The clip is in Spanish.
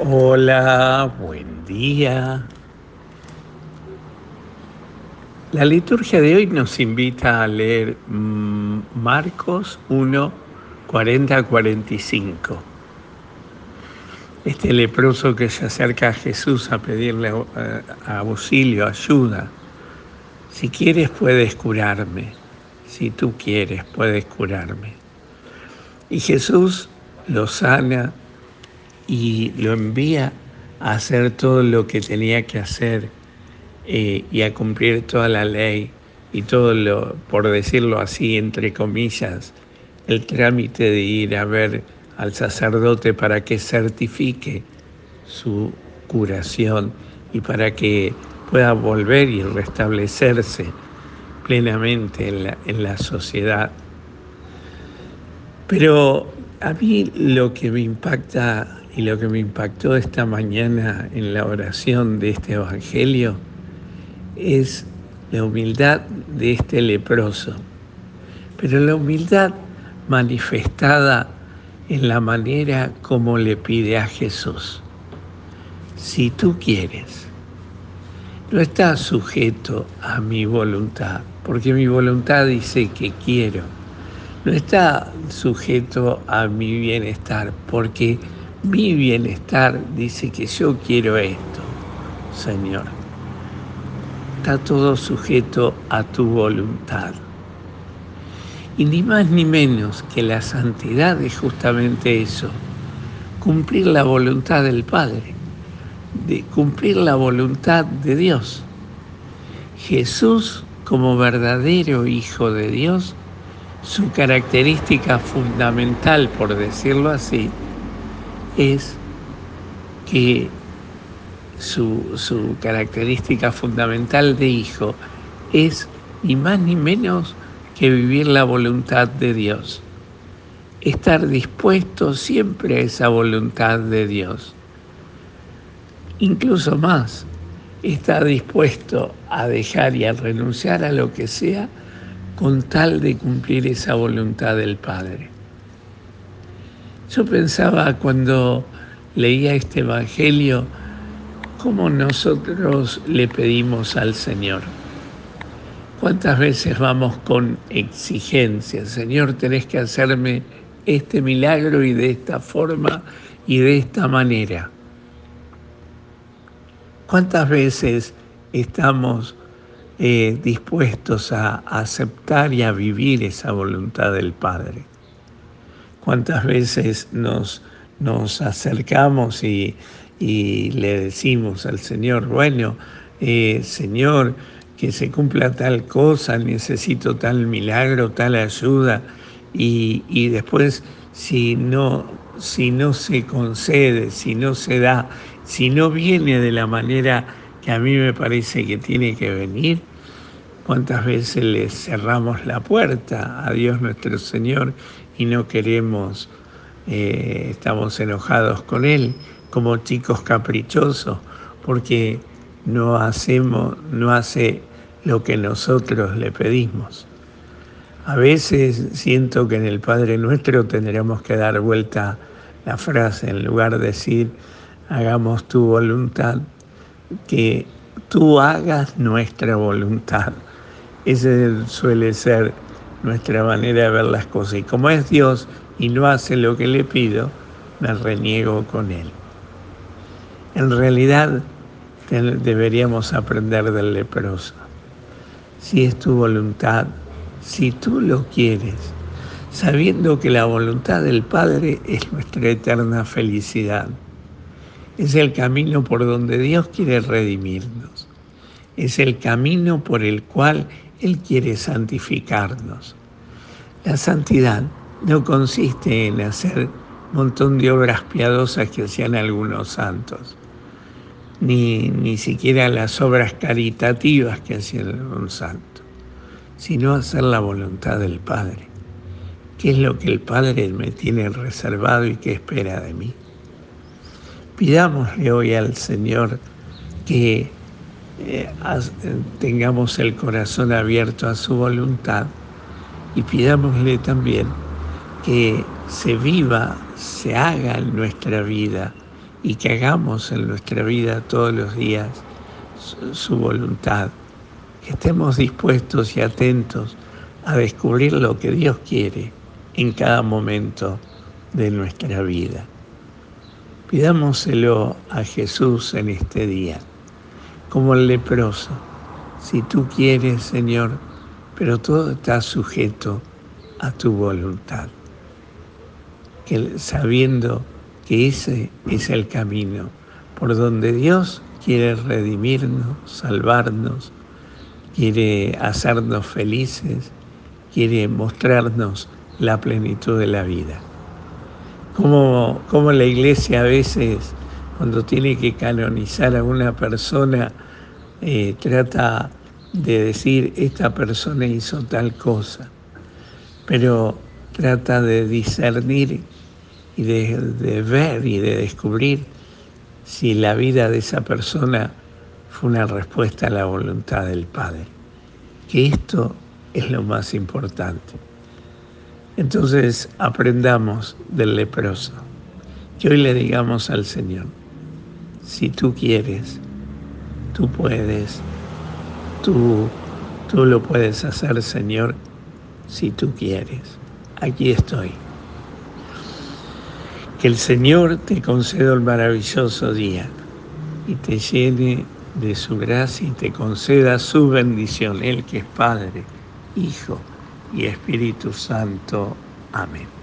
Hola, buen día. La liturgia de hoy nos invita a leer mm, Marcos 1, 40 45. Este leproso que se acerca a Jesús a pedirle eh, auxilio, ayuda. Si quieres puedes curarme. Si tú quieres puedes curarme. Y Jesús lo sana y lo envía a hacer todo lo que tenía que hacer eh, y a cumplir toda la ley y todo lo, por decirlo así, entre comillas, el trámite de ir a ver al sacerdote para que certifique su curación y para que pueda volver y restablecerse plenamente en la, en la sociedad. Pero a mí lo que me impacta y lo que me impactó esta mañana en la oración de este Evangelio es la humildad de este leproso, pero la humildad manifestada en la manera como le pide a Jesús. Si tú quieres, no está sujeto a mi voluntad, porque mi voluntad dice que quiero. No está sujeto a mi bienestar, porque mi bienestar dice que yo quiero esto, Señor. Está todo sujeto a tu voluntad. Y ni más ni menos que la santidad es justamente eso, cumplir la voluntad del Padre, de cumplir la voluntad de Dios. Jesús, como verdadero Hijo de Dios, su característica fundamental, por decirlo así, es que su, característica fundamental de hijo es ni más ni menos que vivir la voluntad de Dios. Estar dispuesto siempre a esa voluntad de Dios. Incluso más, estar dispuesto a dejar y a renunciar a lo que sea con tal de cumplir esa voluntad del Padre. Yo pensaba cuando leía este Evangelio, cómo nosotros le pedimos al Señor. ¿Cuántas veces vamos con exigencias? Señor, tenés que hacerme este milagro y de esta forma y de esta manera. ¿Cuántas veces estamos eh, dispuestos a aceptar y a vivir esa voluntad del Padre? Cuántas veces nos, nos acercamos y, le decimos al Señor, bueno, eh, Señor, que se cumpla tal cosa, necesito tal milagro, tal ayuda, y, después si no, si no se concede, si no se da, si no viene de la manera que a mí me parece que tiene que venir, cuántas veces le cerramos la puerta a Dios nuestro Señor y no queremos, eh, estamos enojados con Él como chicos caprichosos porque no hacemos, no hace lo que nosotros le pedimos. A veces siento que en el Padre Nuestro tendremos que dar vuelta la frase, en lugar de decir, hagamos tu voluntad, que tú hagas nuestra voluntad. Ese suele ser nuestra manera de ver las cosas. Y como es Dios y no hace lo que le pido, me reniego con Él. En realidad deberíamos aprender del leproso. Si es tu voluntad, si tú lo quieres, sabiendo que la voluntad del Padre es nuestra eterna felicidad. Es el camino por donde Dios quiere redimirnos. Es el camino por el cual él quiere santificarnos. La santidad no consiste en hacer un montón de obras piadosas que hacían algunos santos, ni, ni siquiera las obras caritativas que hacían algún santo, sino hacer la voluntad del Padre. ¿Qué es lo que el Padre me tiene reservado y qué espera de mí? Pidámosle hoy al Señor que eh, tengamos el corazón abierto a su voluntad y pidámosle también que se viva, se haga en nuestra vida y que hagamos en nuestra vida todos los días su voluntad, que estemos dispuestos y atentos a descubrir lo que Dios quiere en cada momento de nuestra vida. Pidámoselo a Jesús en este día, como el leproso. Si tú quieres, Señor, pero todo está sujeto a tu voluntad. Sabiendo que ese es el camino por donde Dios quiere redimirnos, salvarnos, quiere hacernos felices, quiere mostrarnos la plenitud de la vida como, como la iglesia a veces, cuando tiene que canonizar a una persona, eh, trata de decir, esta persona hizo tal cosa, pero trata de discernir y de, de, ver y de descubrir si la vida de esa persona fue una respuesta a la voluntad del Padre. Que esto es lo más importante. Entonces aprendamos del leproso. Que hoy le digamos al Señor, si tú quieres, tú puedes, tú, tú lo puedes hacer, Señor, si tú quieres. Aquí estoy. Que el Señor te conceda el maravilloso día y te llene de su gracia y te conceda su bendición, Él que es Padre, Hijo y Espíritu Santo. Amén.